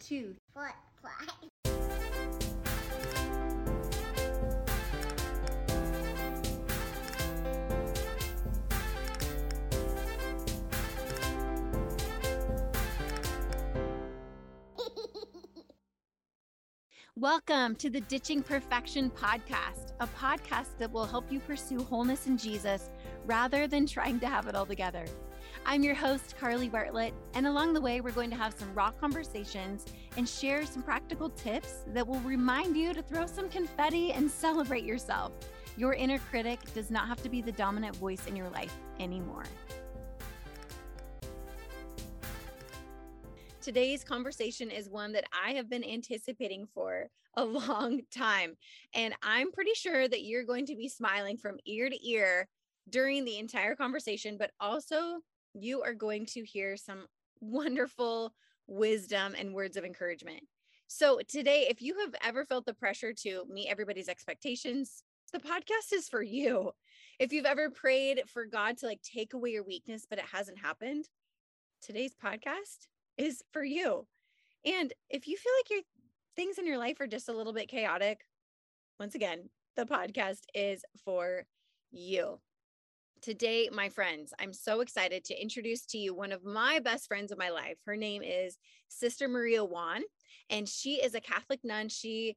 two, four, five. Welcome to the Ditching Perfection podcast, a podcast that will help you pursue wholeness in Jesus rather than trying to have it all together. I'm your host, Carly Bartlett, and along the way, we're going to have some raw conversations and share some practical tips that will remind you to throw some confetti and celebrate yourself. Your inner critic does not have to be the dominant voice in your life anymore. Today's conversation is one that I have been anticipating for a long time. And I'm pretty sure that you're going to be smiling from ear to ear during the entire conversation, but also you are going to hear some wonderful wisdom and words of encouragement. So, today, if you have ever felt the pressure to meet everybody's expectations, the podcast is for you. If you've ever prayed for God to like take away your weakness, but it hasn't happened, today's podcast is for you. And if you feel like your things in your life are just a little bit chaotic, once again, the podcast is for you. Today, my friends, I'm so excited to introduce to you one of my best friends of my life. Her name is Sister Maria Juan, and she is a Catholic nun. She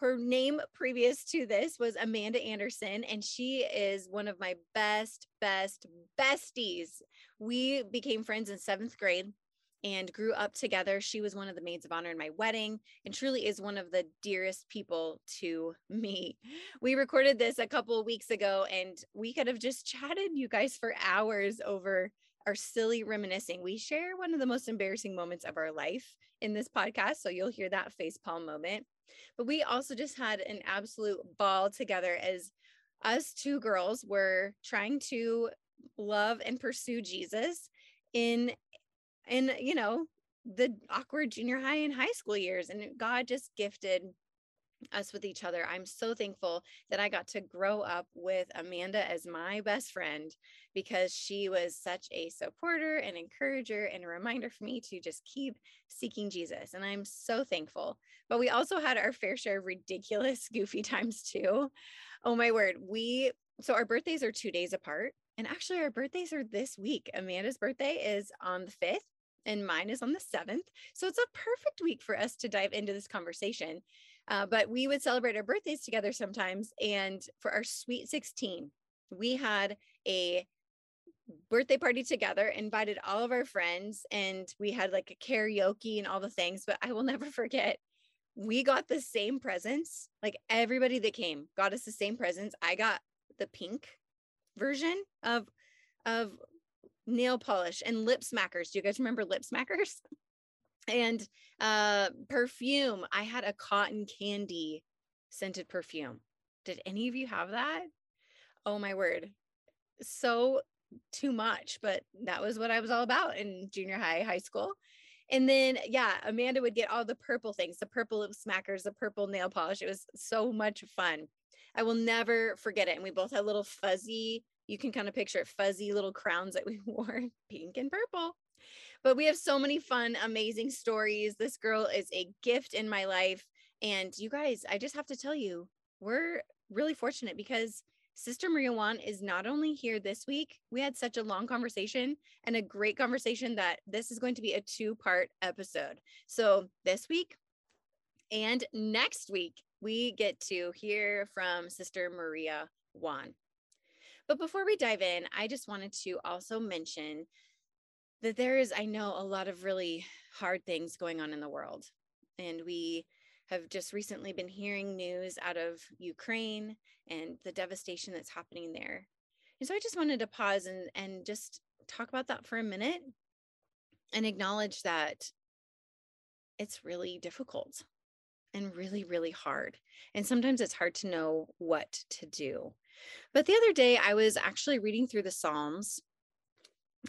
her name previous to this was Amanda Anderson, and she is one of my best, best besties. We became friends in seventh grade and grew up together. She was one of the maids of honor in my wedding and truly is one of the dearest people to me. We recorded this a couple weeks ago and we could have just chatted you guys for hours over our silly reminiscing. We share one of the most embarrassing moments of our life in this podcast. So you'll hear that face palm moment. But we also just had an absolute ball together as us two girls were trying to love and pursue Jesus in in you know the awkward junior high and high school years and god just gifted us with each other. I'm so thankful that I got to grow up with Amanda as my best friend because she was such a supporter and encourager and a reminder for me to just keep seeking Jesus. And I'm so thankful. But we also had our fair share of ridiculous, goofy times too. Oh my word. We, so our birthdays are two days apart. And actually, our birthdays are this week. Amanda's birthday is on the 5th and mine is on the 7th. So it's a perfect week for us to dive into this conversation. Uh, but we would celebrate our birthdays together sometimes. And for our sweet 16, we had a birthday party together, invited all of our friends, and we had like a karaoke and all the things. But I will never forget, we got the same presents. Like everybody that came got us the same presents. I got the pink version of of nail polish and lip smackers. Do you guys remember lip smackers? and uh perfume. I had a cotton candy scented perfume. Did any of you have that? Oh my word. So too much, but that was what I was all about in junior high, high school. And then, yeah, Amanda would get all the purple things, the purple lip smackers, the purple nail polish. It was so much fun. I will never forget it. And we both had little fuzzy you can kind of picture fuzzy little crowns that we wore pink and purple. But we have so many fun amazing stories. This girl is a gift in my life. And you guys i just have to tell you we're really fortunate because sister maria juan is not only here this week we had such a long conversation and a great conversation that this is going to be a two part episode. So this week and next week we get to hear from sister maria juan but before we dive in, I just wanted to also mention that there is, I know, a lot of really hard things going on in the world. And we have just recently been hearing news out of Ukraine and the devastation that's happening there. And so I just wanted to pause and, and just talk about that for a minute and acknowledge that it's really difficult and really, really hard. And sometimes it's hard to know what to do. But the other day, I was actually reading through the Psalms,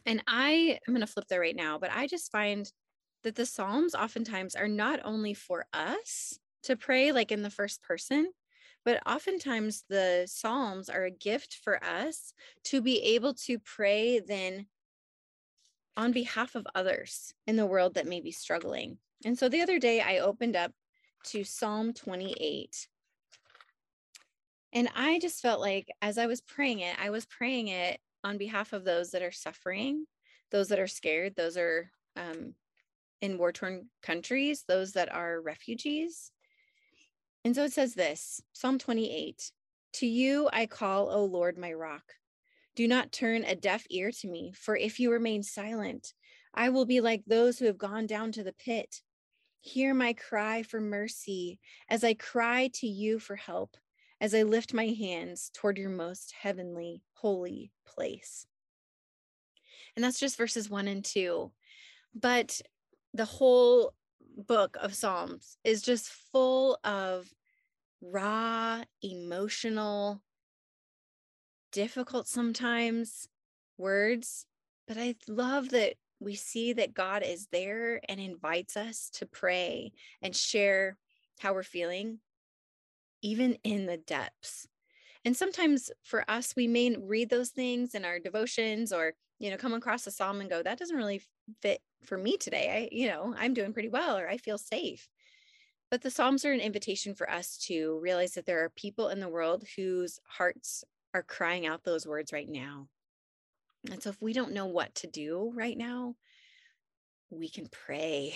and I am going to flip there right now, but I just find that the Psalms oftentimes are not only for us to pray, like in the first person, but oftentimes the Psalms are a gift for us to be able to pray then on behalf of others in the world that may be struggling. And so the other day I opened up to Psalm 28. And I just felt like as I was praying it, I was praying it on behalf of those that are suffering, those that are scared, those are um, in war torn countries, those that are refugees. And so it says this Psalm 28 To you I call, O Lord, my rock. Do not turn a deaf ear to me, for if you remain silent, I will be like those who have gone down to the pit. Hear my cry for mercy as I cry to you for help, as I lift my hands toward your most heavenly, holy place. And that's just verses one and two. But the whole book of Psalms is just full of raw, emotional, difficult sometimes words. But I love that we see that God is there and invites us to pray and share how we're feeling, even in the depths. And sometimes for us, we may read those things in our devotions or, you know, come across a psalm and go, that doesn't really fit for me today. I, you know, I'm doing pretty well or I feel safe. But the Psalms are an invitation for us to realize that there are people in the world whose hearts are crying out those words right now. And so if we don't know what to do right now, we can pray.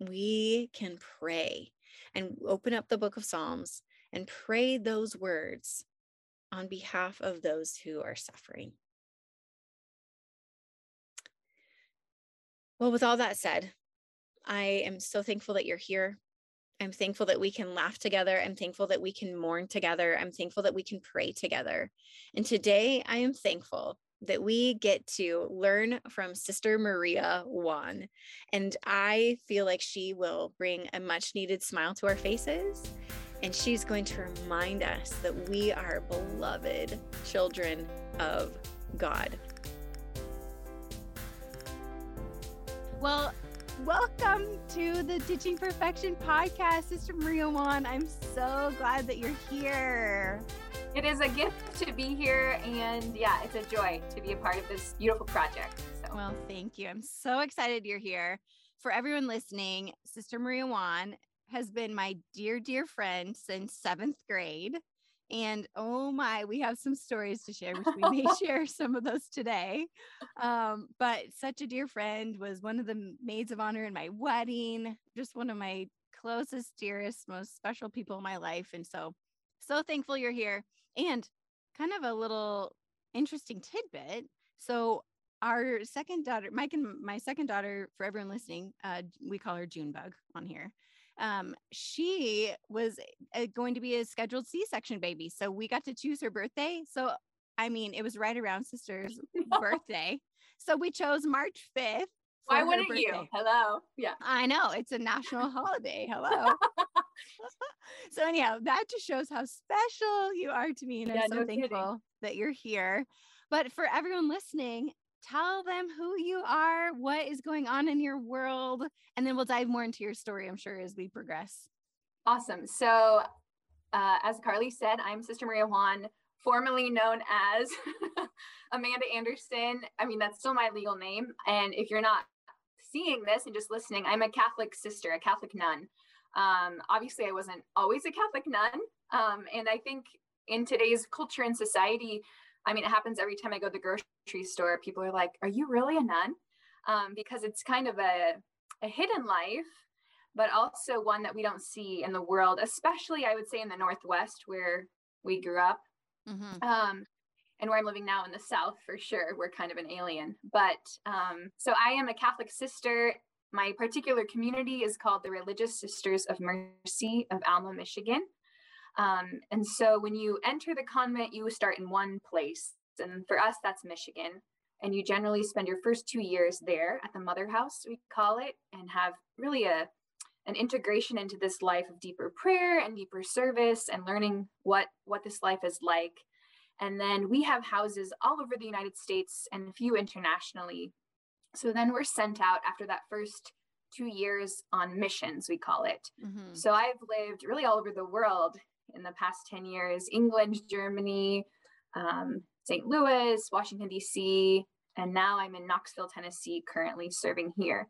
We can pray and open up the book of Psalms and pray those words on behalf of those who are suffering. Well, with all that said, I am so thankful that you're here. I'm thankful that we can laugh together. I'm thankful that we can mourn together. I'm thankful that we can pray together. And today I am thankful that we get to learn from Sister Maria Juan. And I feel like she will bring a much needed smile to our faces. And she's going to remind us that we are beloved children of God. Well, welcome to the Ditching Perfection podcast, Sister Maria Juan. I'm so glad that you're here. It is a gift to be here, and yeah, it's a joy to be a part of this beautiful project. So. Well, thank you. I'm so excited you're here. For everyone listening, Sister Maria Juan has been my dear, dear friend since seventh grade. And oh my, we have some stories to share, which we may share some of those today. Um, but such a dear friend was one of the maids of honor in my wedding, just one of my closest, dearest, most special people in my life. And so, so thankful you're here. And kind of a little interesting tidbit. So, our second daughter, Mike and my second daughter, for everyone listening, uh, we call her Junebug on here um, she was uh, going to be a scheduled C-section baby. So we got to choose her birthday. So I mean, it was right around sister's birthday. So we chose March 5th. Why wouldn't you? Hello. Yeah. I know. It's a national holiday. Hello. so anyhow, that just shows how special you are to me. And yeah, I'm so no thankful kidding. that you're here. But for everyone listening, tell them who you are, what is going on in your world, and then we'll dive more into your story, I'm sure, as we progress. Awesome. So, uh, as Carly said, I'm Sister Maria Juan, formerly known as Amanda Anderson. I mean, that's still my legal name. And if you're not seeing this and just listening, I'm a Catholic sister, a Catholic nun. Um, obviously, I wasn't always a Catholic nun. Um, and I think in today's culture and society, I mean, it happens every time I go to the grocery store. People are like, Are you really a nun? Um, because it's kind of a, a hidden life, but also one that we don't see in the world, especially I would say in the Northwest where we grew up. Mm-hmm. Um, and where I'm living now in the South, for sure, we're kind of an alien. But um, so I am a Catholic sister. My particular community is called the Religious Sisters of Mercy of Alma, Michigan. Um, and so when you enter the convent, you start in one place. And for us, that's Michigan. And you generally spend your first two years there at the mother house, we call it, and have really a an integration into this life of deeper prayer and deeper service and learning what what this life is like. And then we have houses all over the United States and a few internationally. So then we're sent out after that first two years on missions, we call it. Mm-hmm. So I've lived really all over the world in the past 10 years England, Germany, um, St. Louis, Washington, D.C., and now I'm in Knoxville, Tennessee, currently serving here.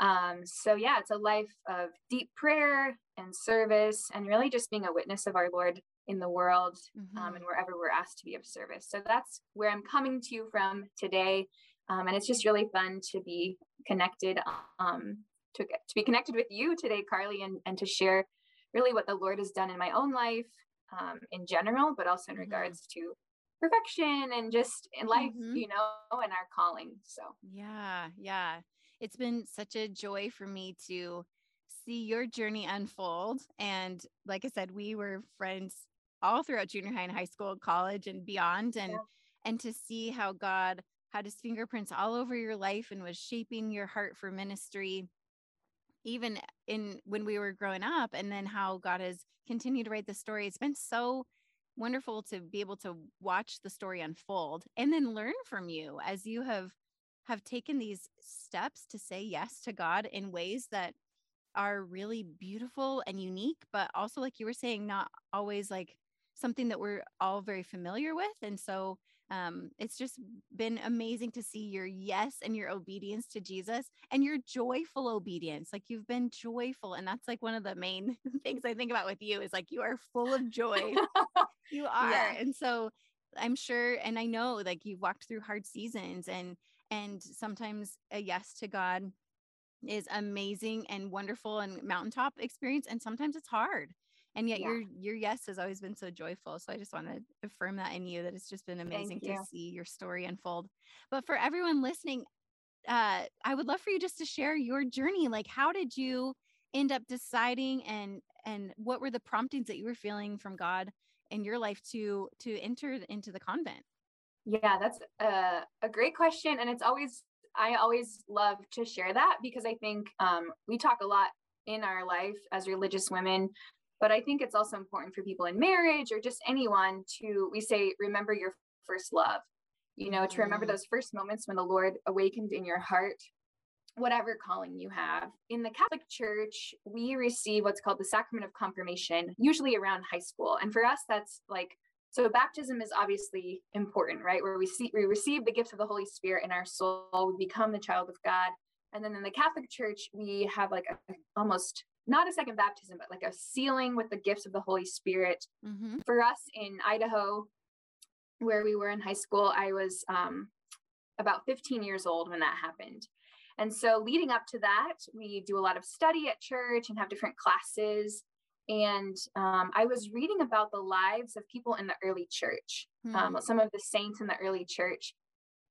Um, so yeah, it's a life of deep prayer and service and really just being a witness of our Lord in the world mm-hmm. um, and wherever we're asked to be of service. So that's where I'm coming to you from today. Um, and it's just really fun to be connected, um, to, to be connected with you today, Carly, and, and to share really what the Lord has done in my own life um, in general, but also in mm-hmm. regards to perfection and just in life, mm-hmm. you know, and our calling. So, yeah, yeah. It's been such a joy for me to see your journey unfold. And like I said, we were friends all throughout junior high and high school, college, and beyond. And yeah. and to see how God had his fingerprints all over your life and was shaping your heart for ministry even in when we were growing up and then how God has continued to write the story. It's been so wonderful to be able to watch the story unfold and then learn from you as you have have taken these steps to say yes to God in ways that are really beautiful and unique but also like you were saying not always like something that we're all very familiar with and so um, it's just been amazing to see your yes and your obedience to Jesus and your joyful obedience. Like you've been joyful. And that's like one of the main things I think about with you is like you are full of joy. you are. Yeah. And so I'm sure, and I know like you've walked through hard seasons and, and sometimes a yes to God is amazing and wonderful and mountaintop experience. And sometimes it's hard and yet yeah. your your yes has always been so joyful so i just want to affirm that in you that it's just been amazing to see your story unfold. But for everyone listening uh i would love for you just to share your journey like how did you end up deciding and and what were the promptings that you were feeling from god in your life to to enter into the convent? Yeah that's a, a great question and it's always i always love to share that because i think um, we talk a lot in our life as religious women but I think it's also important for people in marriage or just anyone to, we say, remember your first love, you know, to remember mm. those first moments when the Lord awakened in your heart, whatever calling you have. In the Catholic Church, we receive what's called the sacrament of confirmation, usually around high school. And for us, that's like, so baptism is obviously important, right? Where we see we receive the gifts of the Holy Spirit in our soul, we become the child of God. And then in the Catholic Church, we have like a, almost not a second baptism, but like a sealing with the gifts of the Holy Spirit. Mm-hmm. For us in Idaho, where we were in high school, I was um, about 15 years old when that happened. And so, leading up to that, we do a lot of study at church and have different classes. And um, I was reading about the lives of people in the early church, mm-hmm. um, some of the saints in the early church.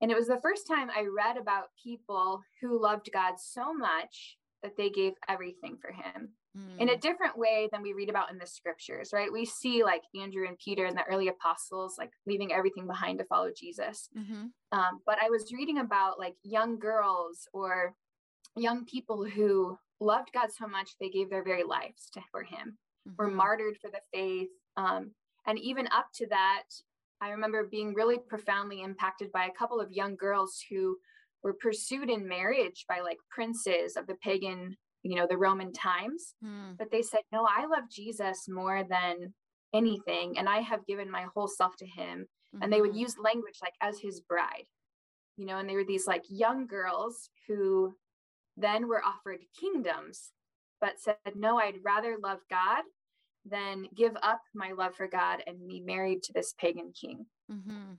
And it was the first time I read about people who loved God so much that they gave everything for him mm. in a hmm. different way than we read about in the scriptures, right? We see like Andrew and Peter and the early apostles like leaving everything behind to follow Jesus. Mm-hmm. Um, but I was reading about like young girls or young people who loved God so much they gave their very lives to, for him, mm-hmm. were martyred for the faith. Um, and even up to that, I remember being really profoundly impacted by a couple of young girls who were pursued in marriage by like princes of the pagan, you know, the Roman times. Mm. But they said, No, I love Jesus more than anything. And I have given my whole self to him. Mm-hmm. And they would mm-hmm. use language like as his bride, you know, and they were these like young girls who then were offered kingdoms, but said, No, I'd rather love God than give up my love for God and be married to this pagan king. Mm-hmm.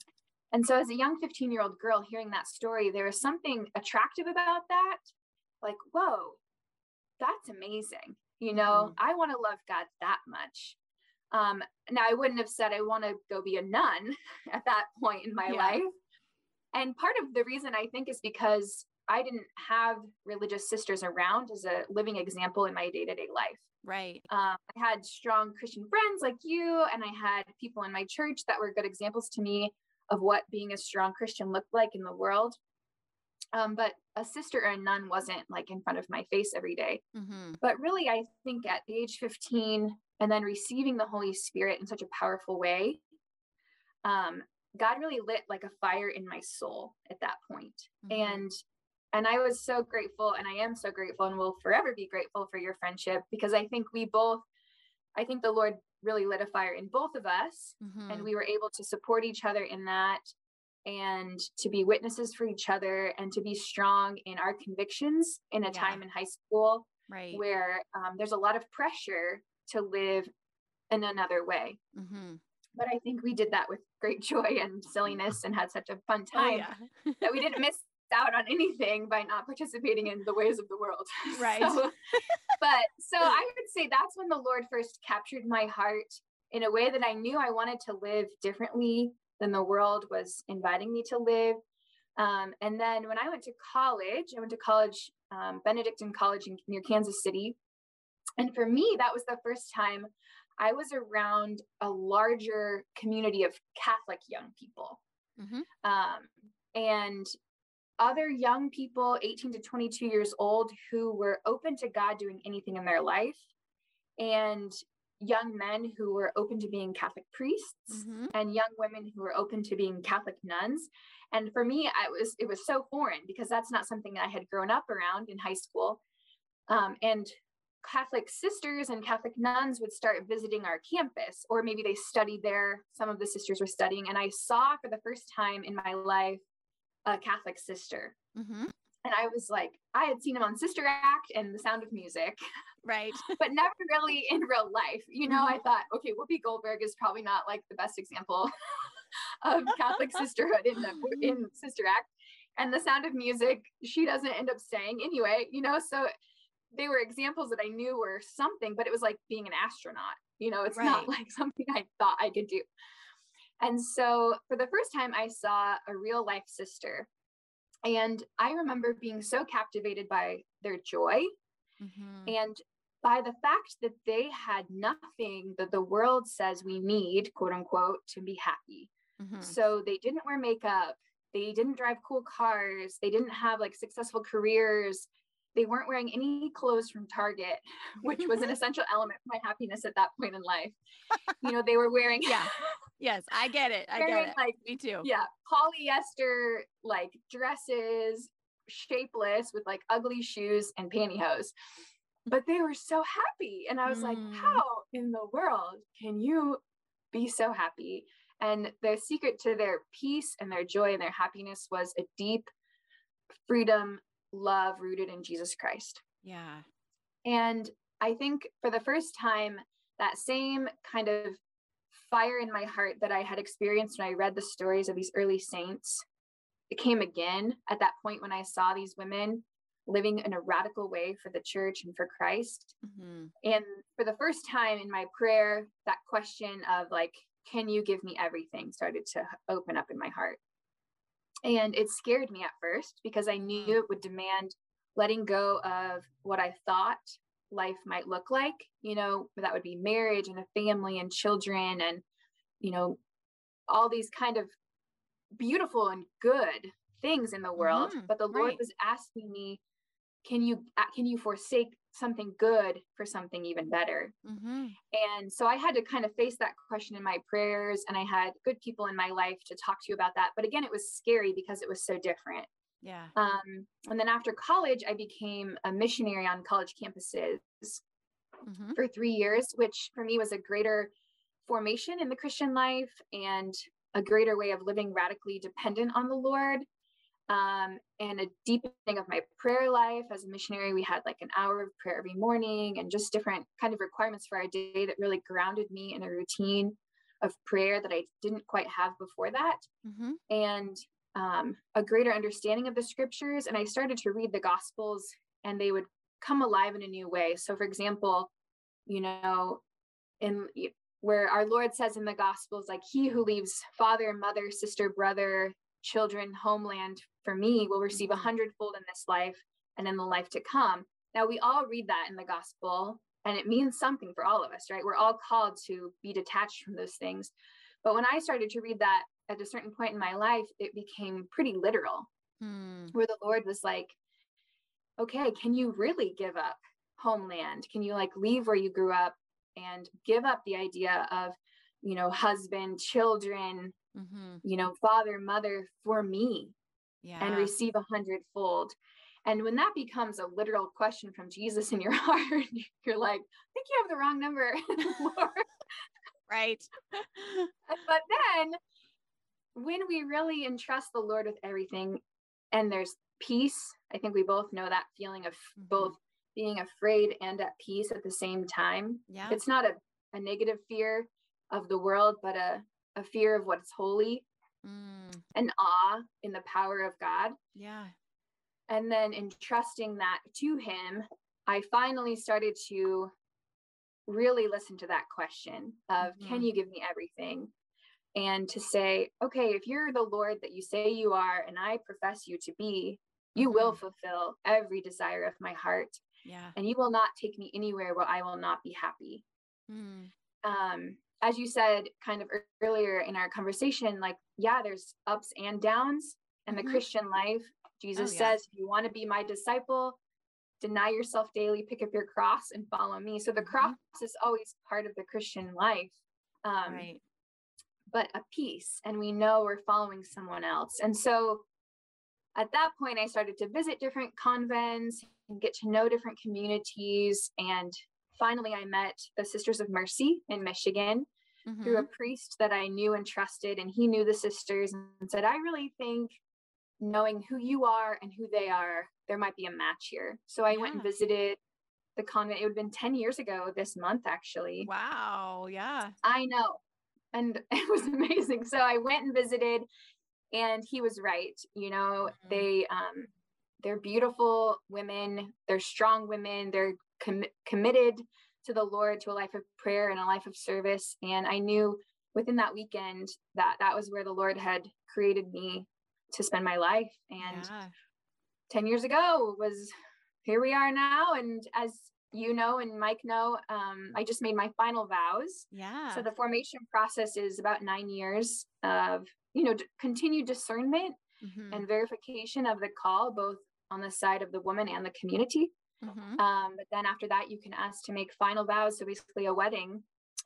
And so, as a young 15 year old girl hearing that story, there was something attractive about that. Like, whoa, that's amazing. You know, mm-hmm. I want to love God that much. Um, now, I wouldn't have said I want to go be a nun at that point in my yeah. life. And part of the reason I think is because I didn't have religious sisters around as a living example in my day to day life. Right. Um, I had strong Christian friends like you, and I had people in my church that were good examples to me of what being a strong Christian looked like in the world. Um, but a sister or a nun wasn't like in front of my face every day. Mm-hmm. But really, I think at the age 15 and then receiving the Holy Spirit in such a powerful way, um, God really lit like a fire in my soul at that point. Mm-hmm. And and I was so grateful, and I am so grateful, and will forever be grateful for your friendship because I think we both, I think the Lord really lit a fire in both of us mm-hmm. and we were able to support each other in that and to be witnesses for each other and to be strong in our convictions in a Yeah. time in high school Right. where um, there's a lot of pressure to live in another way. Mm-hmm. But I think we did that with great joy and silliness and had such a fun Oh, time yeah. that we didn't miss out on anything by not participating in the ways of the world. Right. So, but so I would say that's when the Lord first captured my heart in a way that I knew I wanted to live differently than the world was inviting me to live. Um, and then when I went to college, I went to college, um, Benedictine College in, near Kansas City. And for me, that was the first time I was around a larger community of Catholic young people Mhm. um, and other young people 18 to 22 years old who were open to god doing anything in their life and young men who were open to being catholic priests Mhm. and young women who were open to being catholic nuns and for me i was it was so foreign because that's not something i had grown up around in high school um, and Catholic sisters and Catholic nuns would start visiting our campus, or maybe they studied there. Some of the sisters were studying, and I saw for the first time in my life a Catholic sister. Mhm. And I was like, I had seen him on Sister Act and The Sound of Music, Right. but never really in real life. You know, I thought, okay, Whoopi Goldberg is probably not like the best example of Catholic sisterhood in the in Sister Act. And The Sound of Music, she doesn't end up staying anyway, you know, so they were examples that I knew were something, but it was like being an astronaut. You know, it's not like something I thought I could do. And so for the first time, I saw a real life sister. And I remember being so captivated by their joy Mhm. and by the fact that they had nothing that the world says we need, quote unquote, to be happy. Mhm. So they didn't wear makeup. They didn't drive cool cars. They didn't have like successful careers. They weren't wearing any clothes from Target, which was an essential element for my happiness at that point in life. You know, they were wearing, Yeah. Yes, I get it. I get it. like, Me too. yeah, polyester like dresses, shapeless with like ugly shoes and pantyhose. But they were so happy. And I was like, Mm. how in the world can you be so happy? And the secret to their peace and their joy and their happiness was a deep freedom, love rooted in Jesus Christ. Yeah. And I think for the first time, that same kind of fire in my heart that I had experienced when I read the stories of these early saints, it came again at that point when I saw these women living in a radical way for the church and for Christ. Mhm. And for the first time in my prayer, that question of like, can you give me everything started to open up in my heart. And it scared me at first because I knew it would demand letting go of what I thought life might look like. You know, that would be marriage and a family and children and, you know, all these kind of beautiful and good things in the world. Mhm, But the Lord right. was asking me, can you can you forsake something good for something even better? Mhm. And so I had to kind of face that question in my prayers, and I had good people in my life to talk to about that. But again, it was scary because it was so different. Yeah. Um, and then after college, I became a missionary on college campuses Mhm. for three years, which for me was a greater formation in the Christian life and a greater way of living radically dependent on the Lord. Um, and a deepening of my prayer life as a missionary. We had like an hour of prayer every morning and just different kind of requirements for our day that really grounded me in a routine of prayer that I didn't quite have before that Mhm. and um, a greater understanding of the scriptures. And I started to read the gospels and they would come alive in a new way. So, for example, you know, in where our Lord says in the gospels, like, he who leaves father, mother, sister, brother, children, homeland for me will receive a Mhm. hundredfold in this life and in the life to come. Now, we all read that in the gospel and it means something for all of us, right? We're all called to be detached from those things. But when I started to read that at a certain point in my life, it became pretty literal, Hmm. where the Lord was like, okay, can you really give up homeland? Can you like leave where you grew up and give up the idea of, you know, husband, children, Mhm. you know, father, mother for me Yeah. and receive a hundredfold? And when that becomes a literal question from Jesus in your heart, you're like, I think you have the wrong number, right. but then when we really entrust the Lord with everything and there's peace, I think we both know that feeling of mm-hmm. both being afraid and at peace at the same time. Yeah. It's not a, a negative fear of the world, but a, a fear of what's holy mm. and awe in the power of God. Yeah. And then entrusting that to Him, I finally started to really listen to that question of mm-hmm. can you give me everything and to say okay if you're the lord that you say you are and i profess you to be you mm-hmm. will fulfill every desire of my heart yeah and you will not take me anywhere where i will not be happy mm. um as you said kind of earlier in our conversation like yeah there's ups and downs in the mm-hmm. christian life jesus oh, yeah. says if you want to be my disciple deny yourself daily, pick up your cross and follow me. So the mm-hmm. cross mm-hmm. is always part of the Christian life. Um, right. But a piece, and we know we're following someone else. And so at that point, I started to visit different convents and get to know different communities. And finally, I met the Sisters of Mercy in Michigan mm-hmm. through a priest that I knew and trusted. And he knew the sisters and said, I really think knowing who you are and who they are, there might be a match here. So I yeah. went and visited the convent. It would have been 10 years ago this month, actually. Wow. Yeah. I know. And it was amazing. So I went and visited, and he was right. You know, mm-hmm. they, um, they're beautiful women, they're strong women, they're com- committed to the Lord, to a life of prayer and a life of service. And I knew within that weekend that that was where the Lord had created me to spend my life. And yeah. 10 years ago was here we are now. And as you know and Mike know, um, I just made my final vows. Yeah. So the formation process is about nine years of, you know, d- continued discernment mm-hmm. and verification of the call, both on the side of the woman and the community. Mm-hmm. Um, but then after that, you can ask to make final vows. So basically, a wedding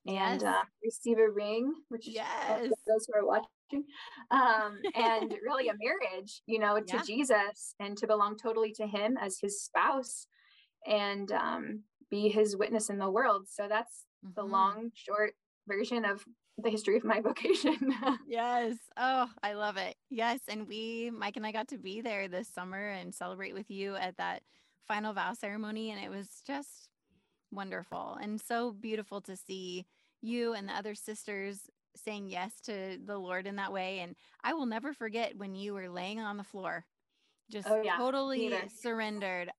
and yes. uh, receive a ring, which yes. those who are watching, um, and really a marriage, you know, to yeah. Jesus and to belong totally to Him as His spouse and um, be His witness in the world. So that's mm-hmm. the long, short version of the history of my vocation. yes. Oh, I love it. Yes. And we, Mike and I got to be there this summer and celebrate with you at that final vow ceremony. And it was just wonderful and so beautiful to see you and the other sisters saying yes to the Lord in that way. And I will never forget when you were laying on the floor, just oh, yeah. totally surrendered.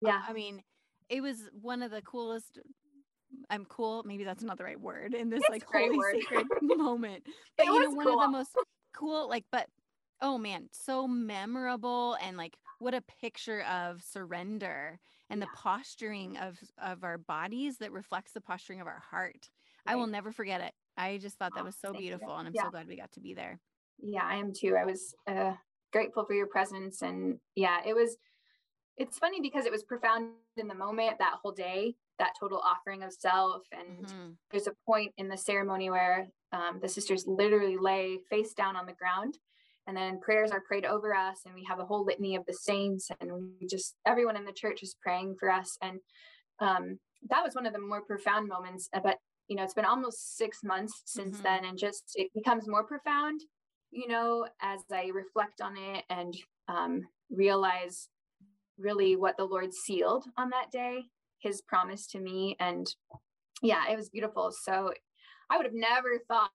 Yeah. I mean, it was one of the coolest. I'm cool. Maybe that's not the right word in this it's like holy word. sacred moment. But it you know, one cool. of the most cool, like, but oh man, so memorable and like what a picture of surrender and yeah. the posturing of of our bodies that reflects the posturing of our heart. Right. I will never forget it. I just thought that was so beautiful, and I'm yeah. so glad we got to be there. Yeah, I am too. I was uh, grateful for your presence, and yeah, it was. It's funny because it was profound in the moment that whole day, that total offering of self, and mm-hmm. there's a point in the ceremony where um, the sisters literally lay face down on the ground and then prayers are prayed over us and we have a whole litany of the saints and we just everyone in the church is praying for us. And um, that was one of the more profound moments uh, but you know it's been almost six months since mm-hmm. then and just it becomes more profound you know as i reflect on it and um, realize really what the lord sealed on that day his promise to me. And yeah it was beautiful. So i would have never thought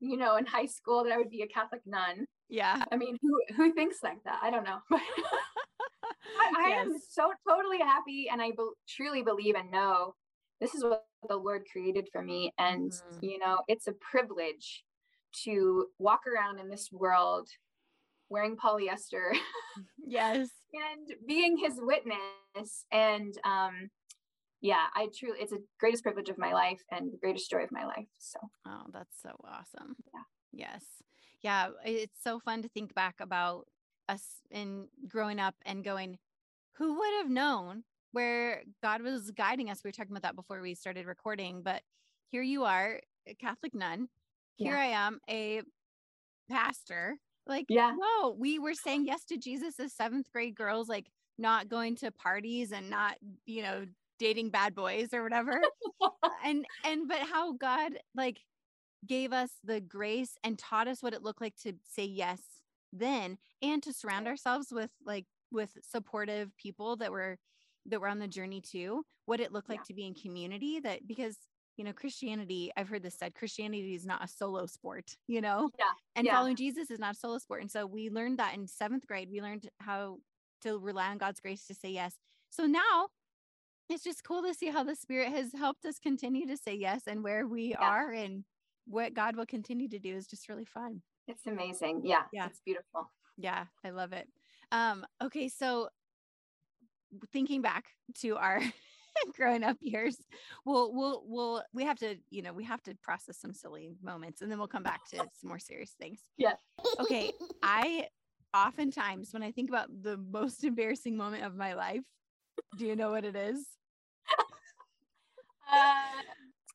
you know in high school that i would be a catholic nun yeah. I mean, who who thinks like that? I don't know. I, I yes. am so totally happy, and I be- truly believe and know this is what the Lord created for me, and mm-hmm. you know, it's a privilege to walk around in this world wearing polyester. yes. and being His witness, and um, yeah, I truly, it's the greatest privilege of my life and the greatest joy of my life. So. Oh, that's so awesome. Yeah. Yes yeah, it's so fun to think back about us in growing up and going, who would have known where God was guiding us? We were talking about that before we started recording, but here you are, a Catholic nun. Here yeah. I am, a pastor. Like, yeah, whoa, we were saying yes to Jesus as seventh grade girls, like not going to parties and not, you know, dating bad boys or whatever. and and but how God like gave us the grace and taught us what it looked like to say yes then and to surround ourselves with like with supportive people that were that were on the journey too what it looked like Yeah. to be in community that because you know christianity i've heard this said christianity is not a solo sport you know? Yeah, and yeah. following jesus is not a solo sport and so we learned that in seventh grade we learned how to rely on god's grace to say yes. So now it's just cool to see how the spirit has helped us continue to say yes and where we are and what god will continue to do is just really fun It's amazing. Yeah. Yeah. It's beautiful. yeah i love it um okay so thinking back to our growing up years we'll we'll we'll we have to you know we have to process some silly moments and then we'll come back to some more serious things Yeah. okay i oftentimes when i think about the most embarrassing moment of my life do you know what it is Uh,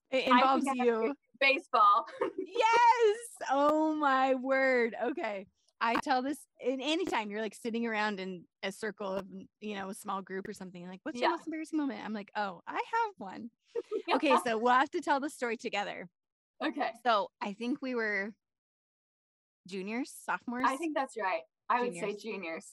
it involves you baseball. yes. Oh my word. Okay. I tell this in anytime you're like sitting around in a circle of, you know, a small group or something like, what's your Yeah. most embarrassing moment? I'm like, oh, I have one. Okay. So we'll have to tell the story together. okay. So I think we were juniors, sophomores. I think that's right. I would say Juniors. juniors.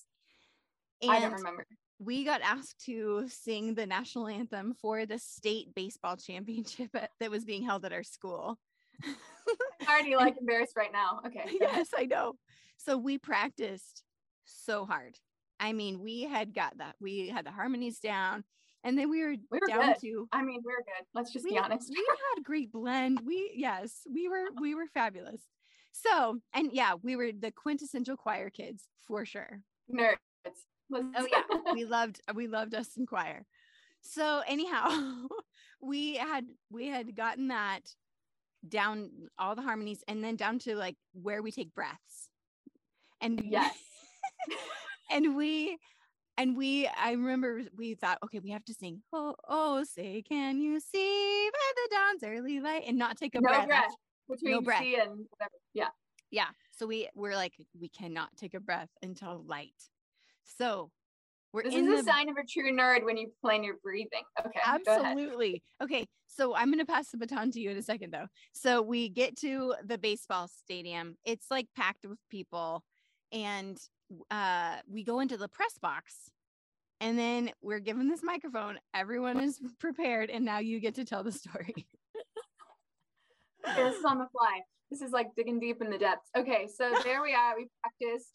and I don't remember. We got asked to sing the national anthem for the state baseball championship at- that was being held at our school. I'm already like embarrassed right now. Okay. yes, I know. So we practiced so hard. I mean, we had got that. We had the harmonies down, and then we were, We were down good. to. I mean, we're good. Let's just we, be honest. we had a great blend. We yes, we were we were fabulous. So and yeah, we were the quintessential choir kids for sure. Nerds. Let's- Oh yeah, we loved we loved us in choir. So anyhow, we had we had gotten that down all the harmonies and then down to like where we take breaths. And Yes. and we and we I remember we thought, okay, we have to sing, oh, oh, say, can you see by the dawn's early light and not take a no breath. breath between breath. C and whatever. Yeah. yeah. So we we're like, we cannot take a breath until light. So we're This in is a sign of a true nerd when you plan your breathing. Okay. Absolutely. Okay. So I'm going to pass the baton to you in a second, though. So we get to the baseball stadium. It's like packed with people. And uh, we go into the press box. And then we're given this microphone. Everyone is prepared. And now you get to tell the story. Okay, this is on the fly. This is like digging deep in the depths. Okay, so there we are. We practiced.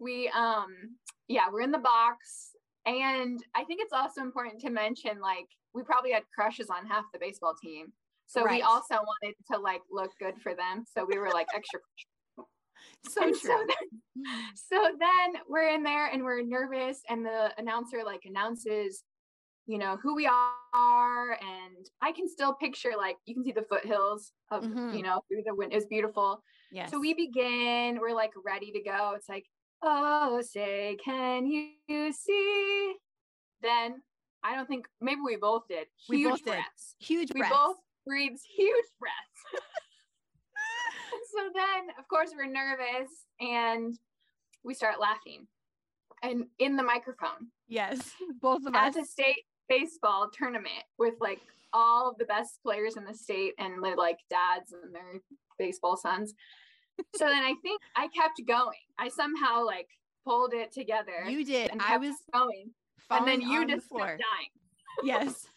We um yeah, we're in the box. And I think it's also important to mention like we probably had crushes on half the baseball team. So we also wanted to like look good for them. So we were like extra so And true. So then, so then we're in there and we're nervous, and the announcer like announces, you know, who we are, and I can still picture like you can see the foothills of Mhm. you know through the wind. It's beautiful. yes. So we begin. We're like ready to go. It's like, oh, say, can you see? Then I don't think maybe we both did. We Huge both did. breaths huge we breaths. both breathed huge breaths. so then, of course, we're nervous and we start laughing. And in the microphone yes. Both of us. at the state baseball tournament with like all of the best players in the state and like dads and their baseball sons. So then I think I kept going. I somehow like pulled it together. You did. and I was going. And then you the just kept dying. Yes.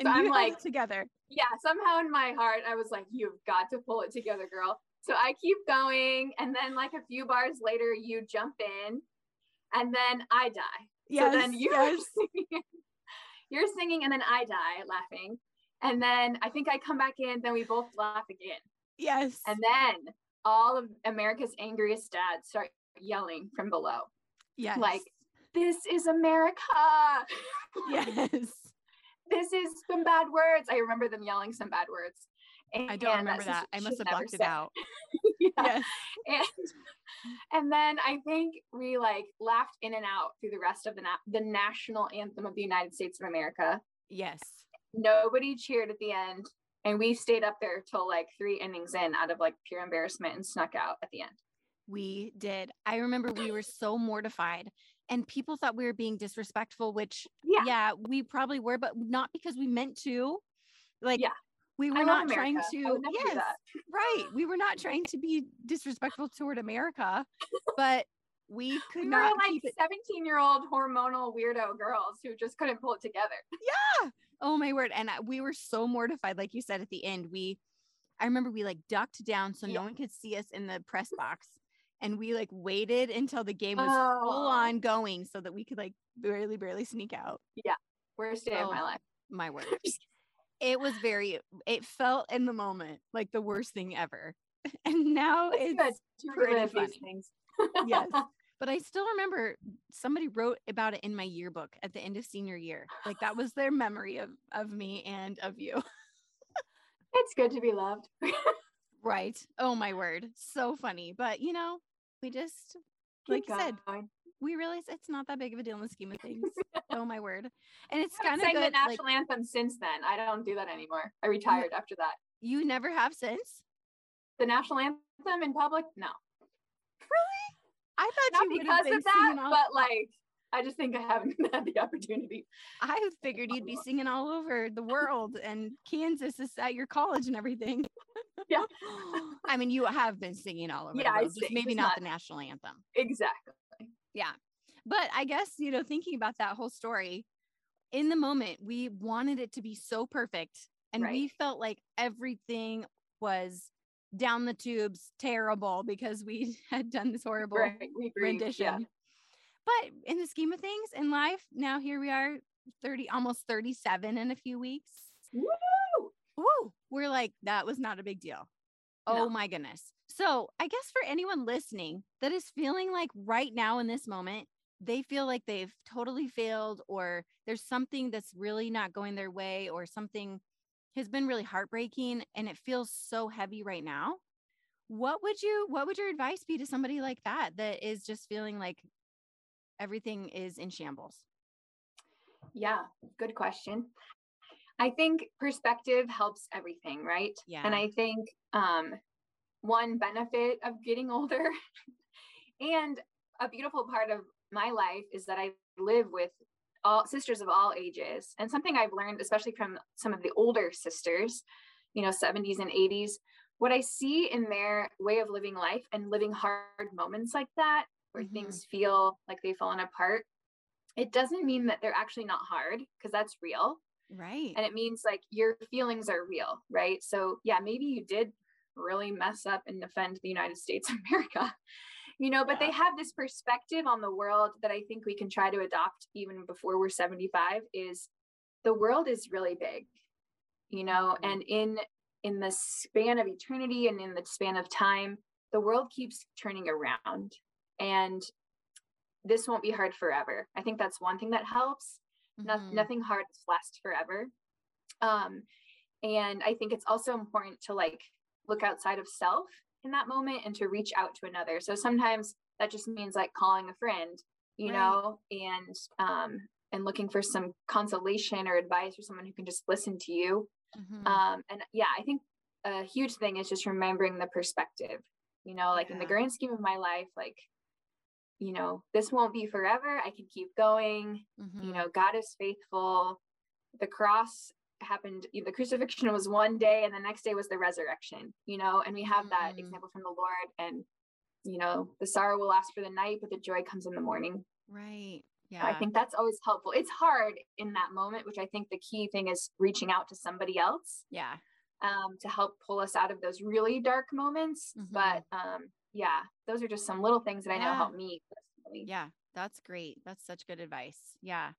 And So you I'm like- together. yeah, somehow in my heart, I was like, you've got to pull it together, girl. So I keep going. And then, like, a few bars later, you jump in, and then I die. Yes. so then you're yes. singing, you're singing, and then I die laughing. And then I think I come back in, then we both laugh again. Yes. And then all of America's angriest dads start yelling from below, yes. like, this is America. yes. this is some bad words. I remember them yelling some bad words. And I don't remember that. I must have blocked it out. yeah. Yes. And and then I think we like laughed in and out through the rest of the na- the national anthem of the United States of America. Yes. Nobody cheered at the end, and we stayed up there till like three innings in out of like pure embarrassment and snuck out at the end. We did. I remember we were so mortified and people thought we were being disrespectful, which Yeah. yeah, we probably were, but not because we meant to. Like Yeah. we were not America. trying to would never do yes right we were not trying to be disrespectful toward america but we could We were not like 17 year old hormonal weirdo girls who just couldn't pull it together. Yeah. Oh my word and I- we were so mortified like you said at the end we i remember we like ducked down so Yeah. no one could see us in the press box and we like waited until the game was full Oh. on going so that we could like barely barely sneak out Yeah. Worst day of Oh. my life. my word it was very it felt in the moment like the worst thing ever and now It's it's pretty funny. things. yes but i still remember somebody wrote about it in my yearbook at the end of senior year like that was their memory of of me and of you it's good to be loved. right oh my word so funny but you know we just like you said we realize it's not that big of a deal in the scheme of things oh my word and it's kind of sang the good like national anthem since then. I don't do that anymore. I retired after that. you never have since The national anthem in public? No. I thought Not you would have because been of that, all but like I just think I haven't had the opportunity. I figured you'd be singing all over the world and Kansas is at your college and everything. Yeah. I mean, you have been singing all over Yeah, world, sing, maybe not, not- the national anthem. Exactly. Yeah. But I guess, you know, thinking about that whole story, in the moment, we wanted it to be so perfect. And we felt like everything was down the tubes, terrible because we had done this horrible Right. Rendition. Yeah. But in the scheme of things in life, now here we are, 30, almost 37 in a few weeks. Woo! Woo, we're like, that was not a big deal. Oh No. my goodness. So I guess for anyone listening that is feeling like right now in this moment, they feel like they've totally failed, or there's something that's really not going their way, or something has been really heartbreaking and it feels so heavy right now. What would you what would your advice be to somebody like that that is just feeling like everything is in shambles? Yeah, good question. I think perspective helps everything, right? Yeah. And I think um, one benefit of getting older and a beautiful part of my life is that I live with all sisters of all ages. And something I've learned, especially from some of the older sisters, you know, 70s and 80s, what I see in their way of living life and living hard moments like that, where Mhm. things feel like they've fallen apart, it doesn't mean that they're actually not hard because that's real Right. and it means like your feelings are real right so yeah maybe you did really mess up and offend the united states of america you know but they have this perspective on the world that i think we can try to adopt even before we're 75 is the world is really big you know Mhm. and in in the span of eternity and in the span of time the world keeps turning around and this won't be hard forever i think that's one thing that helps no- Mhm. nothing hard lasts forever um and i think it's also important to like look outside of self in that moment and to reach out to another so sometimes that just means like calling a friend you Right. know and um and looking for some consolation or advice or someone who can just listen to you Mhm. um and yeah i think a huge thing is just remembering the perspective you know like in the grand scheme of my life like you know this won't be forever i can keep going you Mhm. know god is faithful the cross happened the crucifixion was one day and the next day was the resurrection you know and we have that Mhm. example from the lord and you know the sorrow will last for the night but the joy comes in the morning Right. Yeah. I think that's always helpful. It's hard in that moment, which I think the key thing is reaching out to somebody else yeah. um, to help pull us out of those really dark moments. Mhm. But um, yeah, those are just some little things that I know Yeah. help me personally. Yeah. That's great. That's such good advice. Yeah.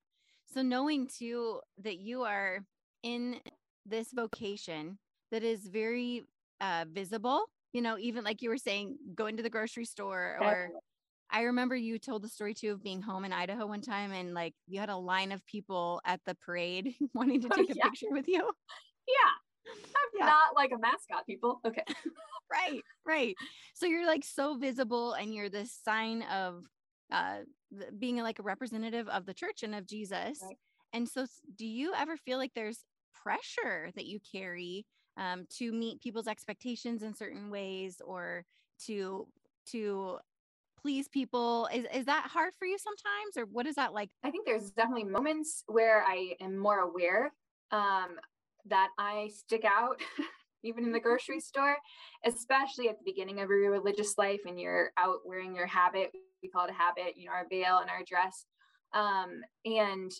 So knowing too that you are in this vocation that is very uh visible, you know, even like you were saying, going to the grocery store or I remember you told the story too of being home in Idaho one time and like you had a line of people at the parade wanting to Oh, take a picture with you. Yeah, I'm Yeah. not like a mascot, people. Okay. right right so you're like so visible and you're this sign of uh being like a representative of the church and of jesus Right. and so do you ever feel like there's pressure that you carry um, to meet people's expectations in certain ways or to to please people is, is that hard for you sometimes or what is that like I think there's definitely moments where I am more aware. Um, that I stick out even in the grocery store, especially at the beginning of your religious life and you're out wearing your habit. We call it a habit, you know, our veil and our dress. Um, and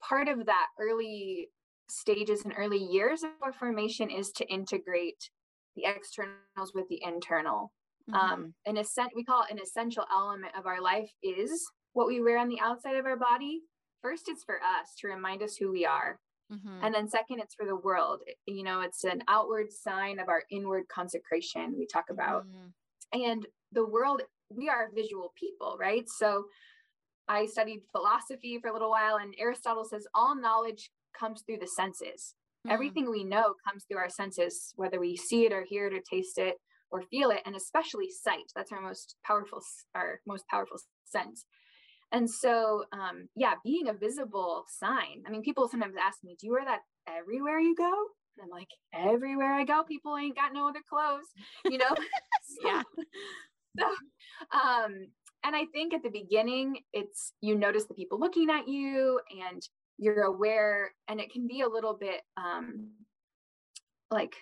part of that early stages and early years of our formation is to integrate the externals with the internal. Um, mm-hmm. Um, an ascent, we call it an essential element of our life is what we wear on the outside of our body. First, it's for us to remind us who we are. Mm-hmm. And then second, it's for the world. You know, it's an outward sign of our inward consecration we talk about. Mm-hmm. And the world, we are visual people, right? So I studied philosophy for a little while, and Aristotle says all knowledge comes through the senses. Mm-hmm. Everything we know comes through our senses, whether we see it or hear it or taste it or feel it, and especially sight. That's our most powerful, our most powerful sense. And so, um, yeah, being a visible sign. I mean, people sometimes ask me, do you wear that everywhere you go? And I'm like, everywhere I go, people ain't got no other clothes, you know? so, yeah. So, um, and I think at the beginning, it's you notice the people looking at you and you're aware, and it can be a little bit um, like,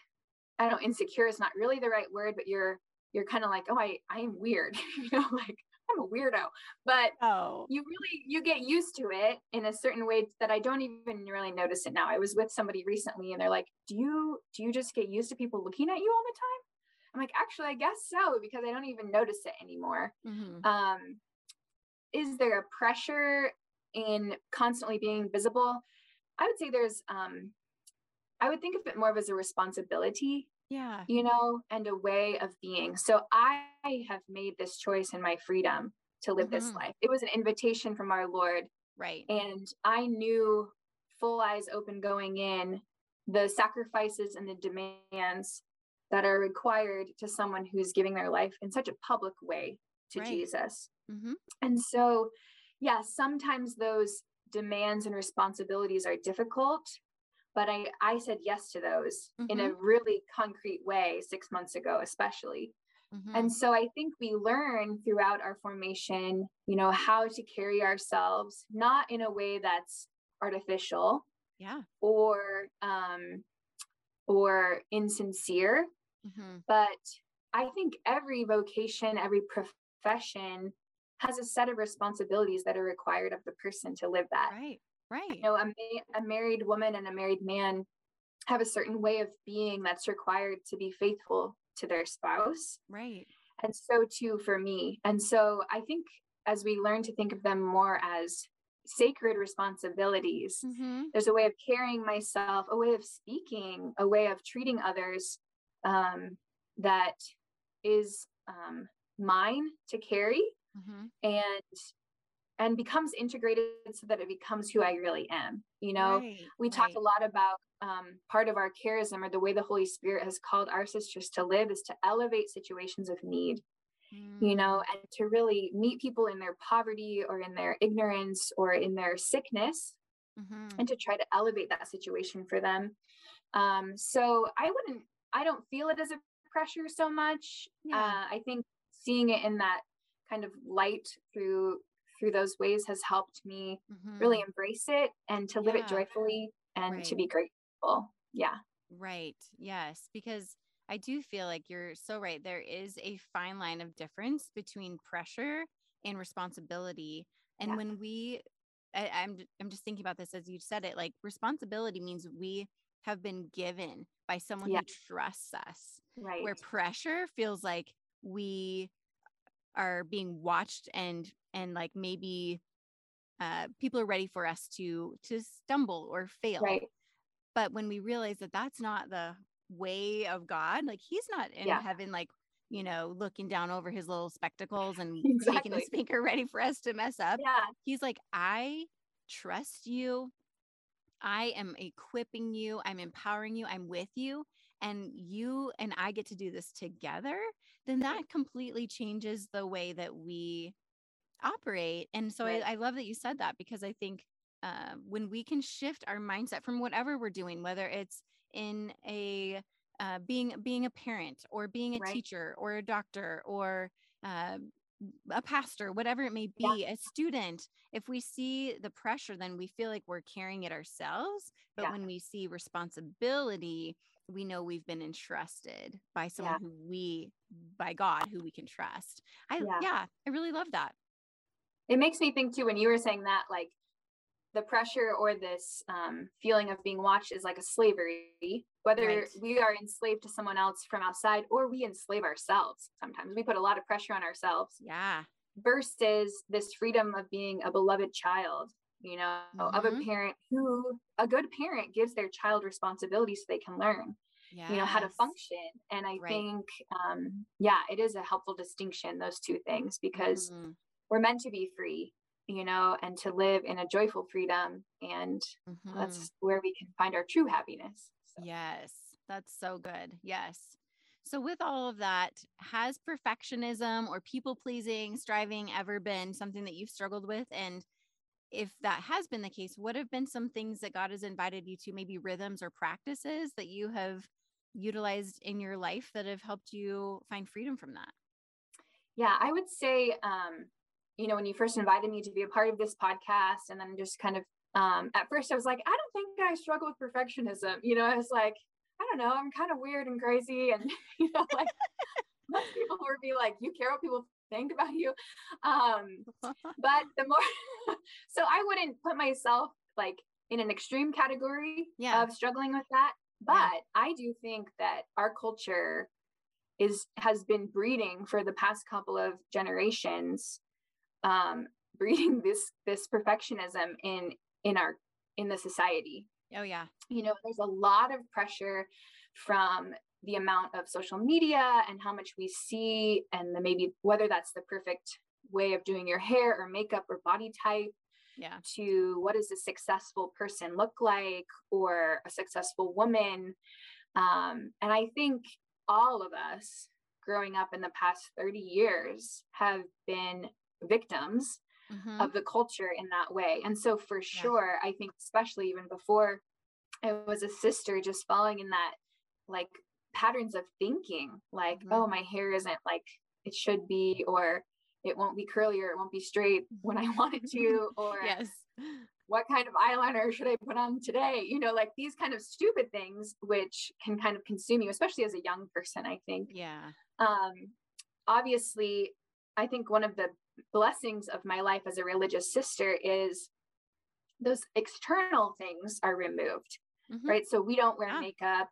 I don't know, insecure is not really the right word, but you're you're kind of like, oh, I I am weird, you know, like I'm a weirdo. But oh. you really you get used to it in a certain way that I don't even really notice it now. I was with somebody recently and they're like, "Do you do you just get used to people looking at you all the time?" I'm like, "Actually, I guess so because I don't even notice it anymore." Mm-hmm. Um is there a pressure in constantly being visible? I would say there's um I would think of it more of as a responsibility yeah you know and a way of being so i have made this choice in my freedom to live mm-hmm. this life it was an invitation from our lord right and i knew full eyes open going in the sacrifices and the demands that are required to someone who's giving their life in such a public way to right. jesus mm-hmm. and so yeah sometimes those demands and responsibilities are difficult but I, I said yes to those mm-hmm. in a mm-hmm. really concrete way six months ago, especially. Mm-hmm. And so I think we learn throughout our formation, you know, how to carry ourselves, not in a way that's artificial, yeah, or um, or insincere, mm-hmm. but I think every vocation, every profession has a set of responsibilities that are required of the person to live that. Right. Right. You know, a, ma- a married woman and a married man have a certain way of being that's required to be faithful to their spouse. Right. And so too for me. And so I think as we learn to think of them more as sacred responsibilities, mm-hmm. there's a way of carrying myself, a way of speaking, a way of treating others um, that is um, mine to carry. Mm-hmm. And and becomes integrated so that it becomes who I really am. You know, right, we right. a lot about um, part of our charism or the way the Holy Spirit has called our sisters to live is to elevate situations of need, mm. you know, mm. and to really meet people in their poverty or in their ignorance or in their sickness mm-hmm. and to try to elevate that situation for them. Um, so I wouldn't, I don't feel it as a pressure so much. Yeah. Uh, I think seeing it in that kind of light through through those ways has helped me mm-hmm. really embrace it and to live yeah. it joyfully and right. to be grateful. Yeah. Right. Yes. Because I do feel like you're so right. There is a fine line of difference between pressure and responsibility. And yeah. when we, I, I'm, I'm just thinking about this as you said it, like responsibility means we have been given by someone yeah. who trusts us. Right. Where pressure feels like we are being watched and and like maybe uh, people are ready for us to to stumble or fail. Right. but when we realize that that's not the way of god like he's not in yeah. heaven like you know looking down over his little spectacles and exactly. making the speaker ready for us to mess up. Yeah. He's like i trust you. I am equipping you. I'm empowering you. I'm with you and you and i get to do this together then that completely changes the way that we operate. And so right. I, I, love that you said that because I think uh, when we can shift our mindset from whatever we're doing, whether it's in a uh, being being a parent or being a right. teacher or a doctor or uh, a pastor, whatever it may be, yeah. a student, if we see the pressure, then we feel like we're carrying it ourselves. But yeah. when we see responsibility, we know we've been entrusted by someone yeah. who we, by God, who we can trust. I, yeah, I really love that. It makes me think too, when you were saying that, like the pressure or this um, feeling of being watched is like a slavery, whether right. we are enslaved to someone else from outside or we enslave ourselves. Sometimes we put a lot of pressure on ourselves. Yeah. Versus this freedom of being a beloved child, you know, mm-hmm. of a mm-hmm. parent who, a good parent gives their child responsibility so they can learn. Yes. you know how to function and i right. think um yeah it is a helpful distinction those two things because mm-hmm. we're meant to be free you know, and to live in a joyful freedom. And mm-hmm. that's where we can find our true happiness. So. Yes, that's so good. Yes. So, with all of that, has perfectionism or people pleasing, striving ever been something that you've struggled with? And if that has been the case, what have been some things that God has invited you to, maybe rhythms or practices that you have utilized in your life that have helped you find freedom from that? Yeah, I would say um, you know, when you first invited me to be a part of this podcast, and then just kind of um, at first I was like, I don't think I struggle with perfectionism. You know, I was like, I don't know, I'm kind of weird and crazy, and you know, like most people would be like, you care what people think about you. Um, but the more, so I wouldn't put myself like in an extreme category yeah. of struggling with that. But yeah. I do think that our culture is has been breeding for the past couple of generations um, breeding this this perfectionism in in our in the society oh yeah you know there's a lot of pressure from the amount of social media and how much we see and the maybe whether that's the perfect way of doing your hair or makeup or body type yeah to what does a successful person look like or a successful woman um, and i think all of us growing up in the past 30 years have been victims mm-hmm. of the culture in that way. And so, for sure, I think, especially even before I was a sister, just falling in that like patterns of thinking, like, mm-hmm. oh, my hair isn't like it should be, or it won't be curly or it won't be straight when I want it to, or yes. What kind of eyeliner should I put on today? You know, like these kind of stupid things, which can kind of consume you, especially as a young person, I think. Yeah. Um, obviously, I think one of the blessings of my life as a religious sister is those external things are removed, mm-hmm. right? So we don't wear yeah. makeup.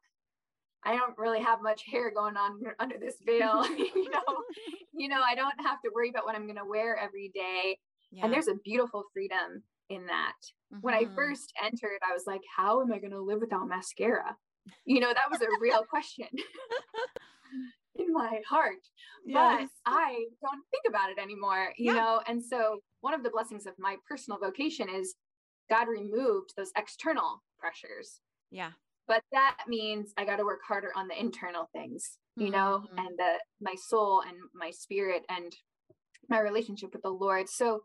I don't really have much hair going on under this veil. you know, you know, I don't have to worry about what I'm going to wear every day. Yeah. And there's a beautiful freedom in that. Mm-hmm. When I mm-hmm. first entered, I was like, how am I going to live without mascara? You know, that was a real question in my heart yes. but i don't think about it anymore you yeah. know and so one of the blessings of my personal vocation is god removed those external pressures yeah but that means i got to work harder on the internal things you mm-hmm. know and the my soul and my spirit and my relationship with the lord so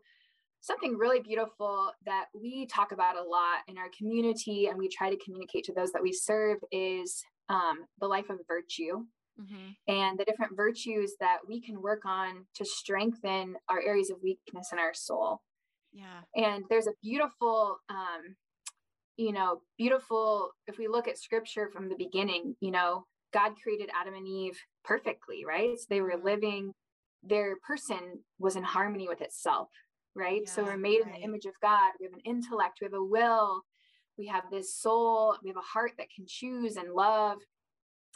something really beautiful that we talk about a lot in our community and we try to communicate to those that we serve is um, the life of virtue mm-hmm. and the different virtues that we can work on to strengthen our areas of weakness in our soul. Yeah. And there's a beautiful, um, you know, beautiful, if we look at scripture from the beginning, you know, God created Adam and Eve perfectly, right? So they were mm-hmm. living, their person was in harmony with itself, right? Yeah, so we're made right. in the image of God. We have an intellect, we have a will, we have this soul, we have a heart that can choose and love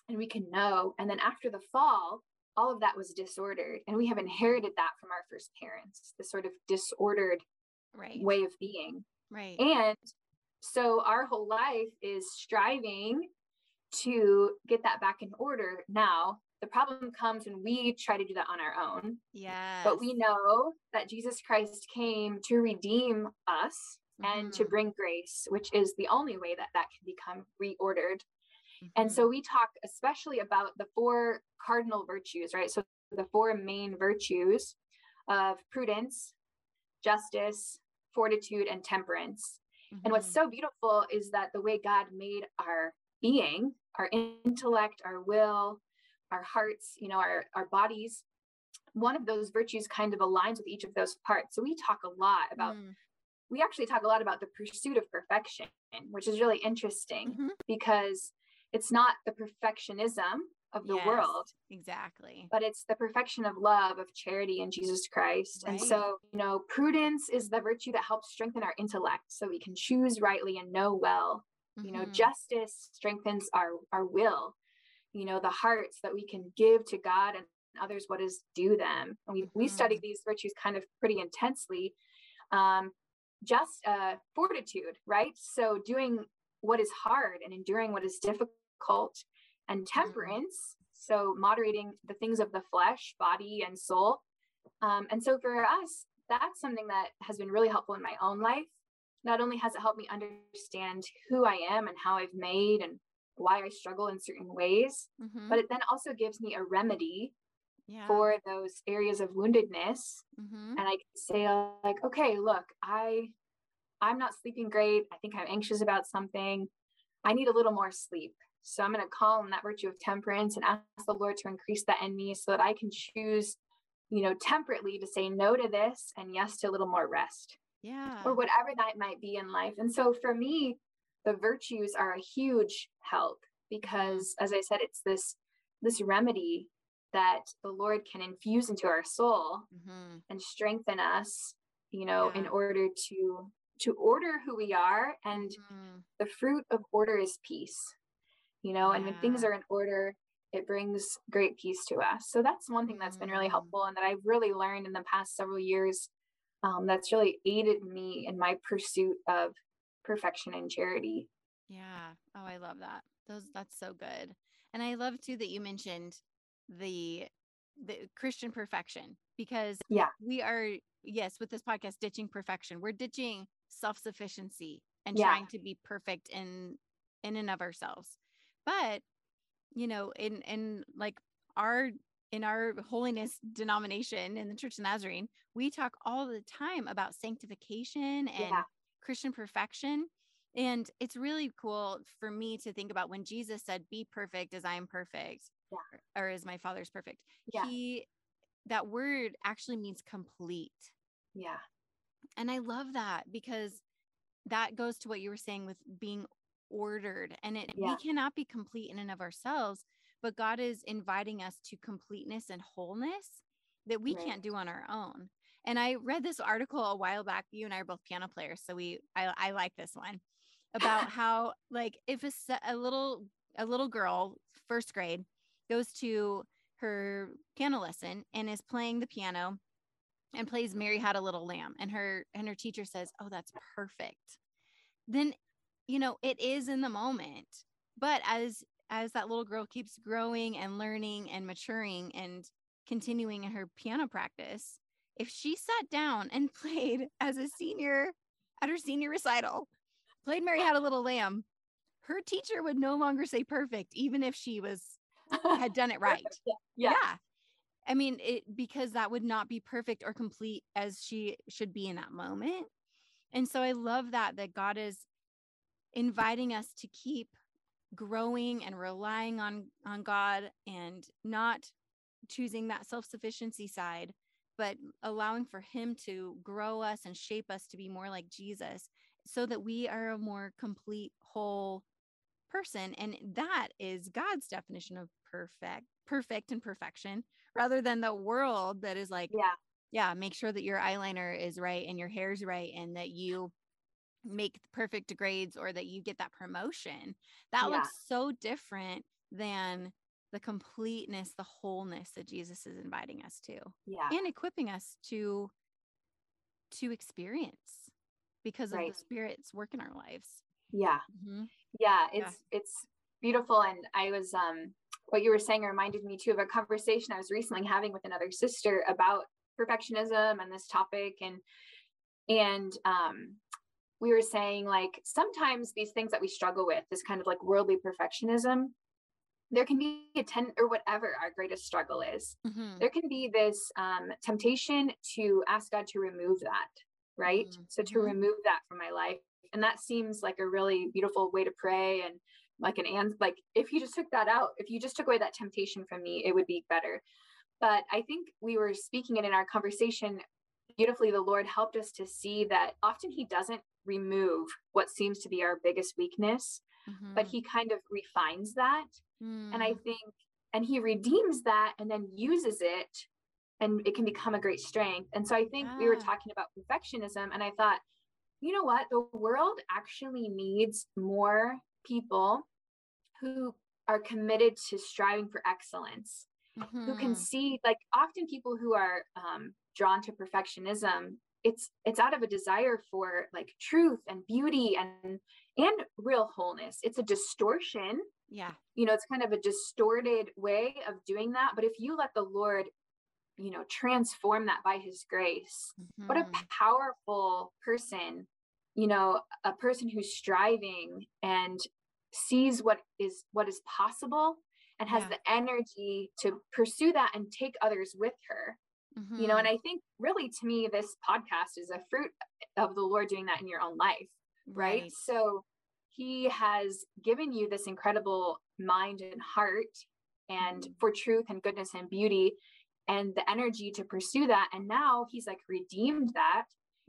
and we can know. And then after the fall, all of that was disordered. And we have inherited that from our first parents, the sort of disordered right. way of being. Right. And so our whole life is striving to get that back in order. Now, the problem comes when we try to do that on our own. Yeah. But we know that Jesus Christ came to redeem us mm-hmm. and to mm-hmm. bring grace, which is the only way that that can become reordered Mm-hmm. And so mm-hmm. we talk especially about the four cardinal virtues, right? So the four main virtues of prudence, justice, fortitude, and temperance. Mm-hmm. And what's mm-hmm. so beautiful is that the way God made our being, our intellect, our will, our hearts, you know, our, our bodies, one of those virtues kind of aligns with each of those parts. So we talk a lot about, mm. we actually talk a lot about the pursuit of perfection, which is really interesting mm-hmm. because it's not the perfectionism of the yes, world. Exactly. But it's the perfection of love, of charity in Jesus Christ. Right. And so, you know, prudence is the virtue that helps strengthen our intellect so we can choose rightly and know well. Mm-hmm. You know, mm-hmm. justice strengthens our our will. You know, the hearts that we can give to God and others what is due them. And we, mm-hmm. we study these virtues kind of pretty intensely. Um, just uh, fortitude, right? So doing what is hard and enduring what is difficult and mm-hmm. temperance so moderating the things of the flesh body and soul um, and so for us that's something that has been really helpful in my own life not only has it helped me understand who i am and how i've made and why i struggle in certain ways mm-hmm. but it then also gives me a remedy yeah. for those areas of woundedness mm-hmm. and i can say like okay look i i'm not sleeping great i think i'm anxious about something i need a little more sleep so I'm going to call on that virtue of temperance and ask the Lord to increase that in me so that I can choose, you know, temperately to say no to this and yes to a little more rest. Yeah. Or whatever that might be in life. And so for me, the virtues are a huge help because as I said, it's this this remedy that the Lord can infuse into our soul mm-hmm. and strengthen us, you know, yeah. in order to to order who we are and mm-hmm. the fruit of order is peace you know, yeah. and when things are in order, it brings great peace to us. So that's one thing that's been really mm. helpful and that I've really learned in the past several years. Um, that's really aided me in my pursuit of perfection and charity. Yeah. Oh, I love that. Those that's so good. And I love too that you mentioned the the Christian perfection because yeah, we are yes, with this podcast ditching perfection. We're ditching self-sufficiency and yeah. trying to be perfect in in and of ourselves but you know in in like our in our holiness denomination in the church of nazarene we talk all the time about sanctification and yeah. christian perfection and it's really cool for me to think about when jesus said be perfect as i am perfect yeah. or, or as my father's perfect yeah. he that word actually means complete yeah and i love that because that goes to what you were saying with being ordered and it yeah. we cannot be complete in and of ourselves but god is inviting us to completeness and wholeness that we right. can't do on our own and i read this article a while back you and i are both piano players so we i, I like this one about how like if a, a little a little girl first grade goes to her piano lesson and is playing the piano and plays mary had a little lamb and her and her teacher says oh that's perfect then you know it is in the moment but as as that little girl keeps growing and learning and maturing and continuing in her piano practice if she sat down and played as a senior at her senior recital played mary had a little lamb her teacher would no longer say perfect even if she was had done it right yeah. yeah. yeah i mean it because that would not be perfect or complete as she should be in that moment and so i love that that god is inviting us to keep growing and relying on on God and not choosing that self-sufficiency side but allowing for him to grow us and shape us to be more like Jesus so that we are a more complete whole person. And that is God's definition of perfect perfect and perfection rather than the world that is like yeah. yeah make sure that your eyeliner is right and your hair's right and that you make perfect grades or that you get that promotion that yeah. looks so different than the completeness the wholeness that jesus is inviting us to yeah and equipping us to to experience because right. of the spirit's work in our lives yeah mm-hmm. yeah it's yeah. it's beautiful and i was um what you were saying reminded me too of a conversation i was recently having with another sister about perfectionism and this topic and and um we were saying like sometimes these things that we struggle with, this kind of like worldly perfectionism, there can be a ten or whatever our greatest struggle is. Mm-hmm. There can be this um, temptation to ask God to remove that, right? Mm-hmm. So to mm-hmm. remove that from my life, and that seems like a really beautiful way to pray and like an and like if you just took that out, if you just took away that temptation from me, it would be better. but I think we were speaking it in our conversation beautifully. The Lord helped us to see that often He doesn't remove what seems to be our biggest weakness, mm-hmm. but He kind of refines that. Mm. And I mm. think, and He redeems that and then uses it and it can become a great strength. And so I think yeah. we were talking about perfectionism, and I thought, you know what? The world actually needs more people who are committed to striving for excellence, mm-hmm. who can mm-hmm. see, like, often people who are um, drawn to perfectionism it's it's out of a desire for like truth and beauty and and real wholeness it's a distortion yeah you know it's kind of a distorted way of doing that but if you let the lord you know transform that by his grace mm-hmm. what a mm-hmm. powerful person you know a person who's striving and sees what is what is possible and has yeah. the energy to pursue that and take others with her mm-hmm. you know and mm-hmm. i think really to me this podcast is a fruit of the lord doing that in your own life right, right. so he has given you this incredible mind and heart and mm-hmm. for truth and goodness and beauty and the energy to pursue that. And now he's like redeemed that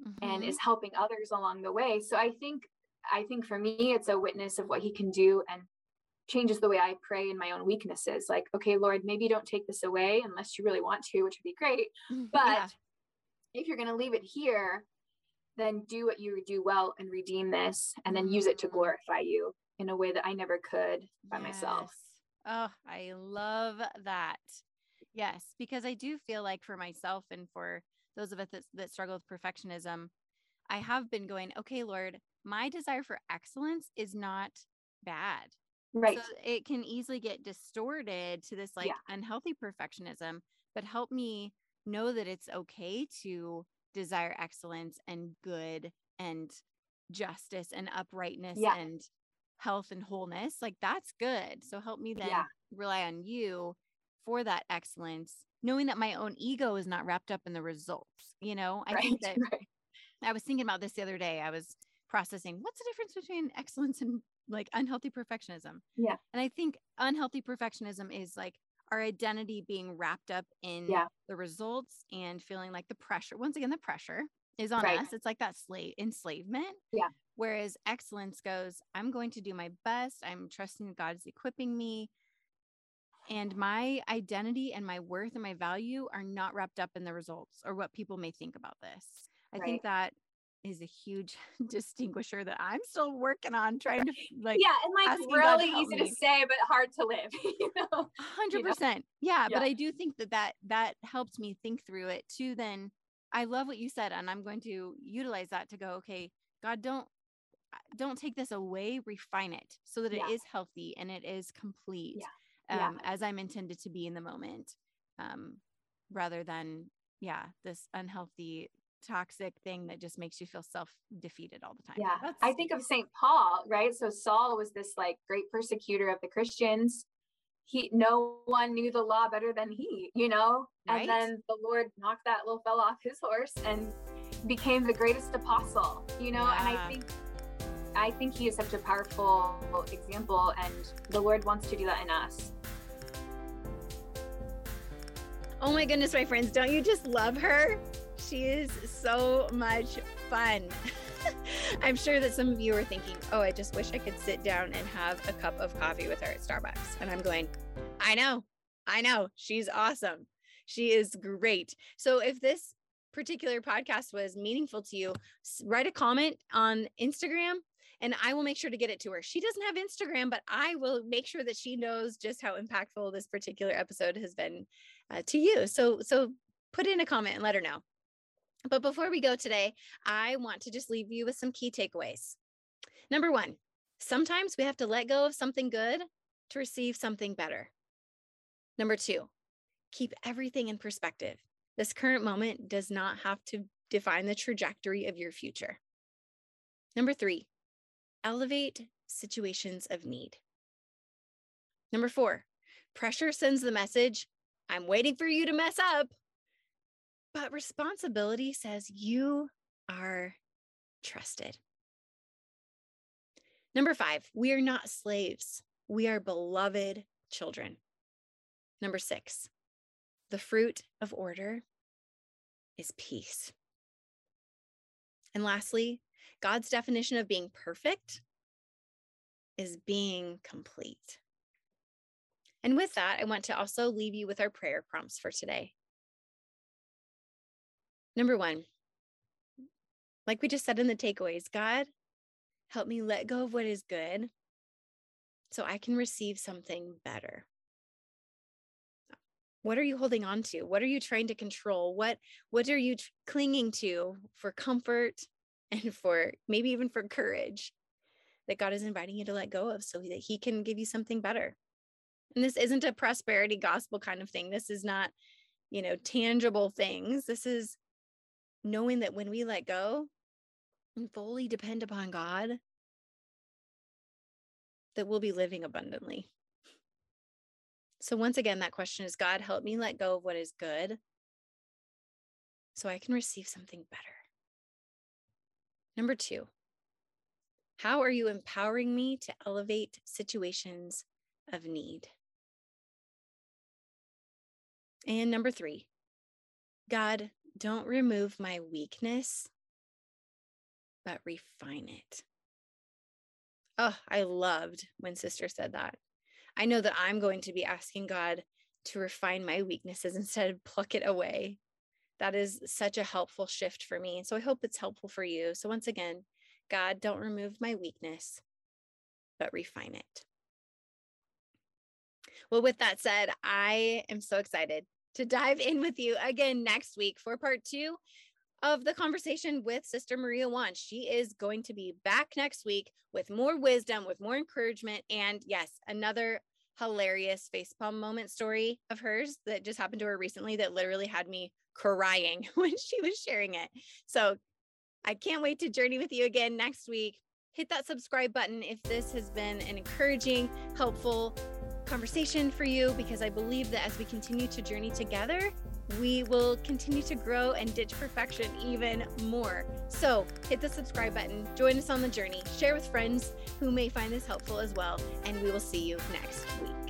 mm-hmm. and is helping others along the way. So I think, I think for me, it's a witness of what he can do and changes the way I pray in my own weaknesses. Like, okay, Lord, maybe don't take this away unless you really want to, which would be great. Mm-hmm. But yeah. if you're going to leave it here, then do what you do well and redeem this and then use it to mm-hmm. glorify you in a way that I never could by yes. myself. Oh, I love that. Yes, because I do feel like for myself and for those of us that, that struggle with perfectionism, I have been going, okay, Lord, my desire for excellence is not bad. Right. So it can easily get distorted to this like yeah. unhealthy perfectionism, but help me know that it's okay to desire excellence and good and justice and uprightness yeah. and health and wholeness. Like that's good. So help me then yeah. rely on you for that excellence, knowing that my own ego is not wrapped up in the results. You know, I right, think that right. I was thinking about this the other day. I was processing what's the difference between excellence and like unhealthy perfectionism. Yeah. And I think unhealthy perfectionism is like our identity being wrapped up in yeah. the results and feeling like the pressure. Once again, the pressure is on right. us. It's like that slave enslavement. Yeah. Whereas excellence goes, I'm going to do my best. I'm trusting God's equipping me and my identity and my worth and my value are not wrapped up in the results or what people may think about this. I right. think that is a huge distinguisher that I'm still working on trying to like yeah and like really easy me. to say but hard to live you know 100% you know? Yeah, yeah but I do think that that that helped me think through it too then I love what you said and I'm going to utilize that to go okay God don't don't take this away refine it so that yeah. it is healthy and it is complete yeah um, yeah. as I'm intended to be in the moment, um, rather than, yeah, this unhealthy, toxic thing that just makes you feel self defeated all the time. Yeah. That's- I think of St. Paul, right? So Saul was this like great persecutor of the Christians. He, no one knew the law better than he, you know? Right? And then the Lord knocked that little fellow off his horse and became the greatest apostle, you know? Yeah. And I think I think he is such a powerful example, and the Lord wants to do that in us. Oh my goodness, my friends, don't you just love her? She is so much fun. I'm sure that some of you are thinking, oh, I just wish I could sit down and have a cup of coffee with her at Starbucks. And I'm going, I know, I know. She's awesome. She is great. So if this particular podcast was meaningful to you, write a comment on Instagram and I will make sure to get it to her. She doesn't have Instagram, but I will make sure that she knows just how impactful this particular episode has been uh, to you. So so put in a comment and let her know. But before we go today, I want to just leave you with some key takeaways. Number 1, sometimes we have to let go of something good to receive something better. Number 2, keep everything in perspective. This current moment does not have to define the trajectory of your future. Number 3, elevate situations of need. Number four, pressure sends the message I'm waiting for you to mess up. But responsibility says you are trusted. Number five, we are not slaves, we are beloved children. Number six, the fruit of order is peace. And lastly, God's definition of being perfect is being complete. And with that, I want to also leave you with our prayer prompts for today. Number one, like we just said in the takeaways, God, help me let go of what is good so I can receive something better. What are you holding on to? What are you trying to control? What what are you clinging to for comfort and for maybe even for courage that God is inviting you to let go of so that he can give you something better? And this isn't a prosperity gospel kind of thing. This is not, you know, tangible things. This is knowing that when we let go and fully depend upon God, that we'll be living abundantly. So, once again, that question is God, help me let go of what is good so I can receive something better. Number two, how are you empowering me to elevate situations of need? And number three, God, don't remove my weakness, but refine it. Oh, I loved when sister said that. I know that I'm going to be asking God to refine my weaknesses instead of pluck it away. That is such a helpful shift for me. So I hope it's helpful for you. So once again, God, don't remove my weakness, but refine it. Well, with that said, I am so excited to dive in with you again next week for part two of the conversation with Sister Maria Juan. She is going to be back next week with more wisdom, with more encouragement, and yes, another hilarious facepalm moment story of hers that just happened to her recently that literally had me crying when she was sharing it. So I can't wait to journey with you again next week. Hit that subscribe button if this has been an encouraging, helpful conversation for you, because I believe that as we continue to journey together, we will continue to grow and ditch perfection even more. So hit the subscribe button, join us on the journey, share with friends who may find this helpful as well, and we will see you next week.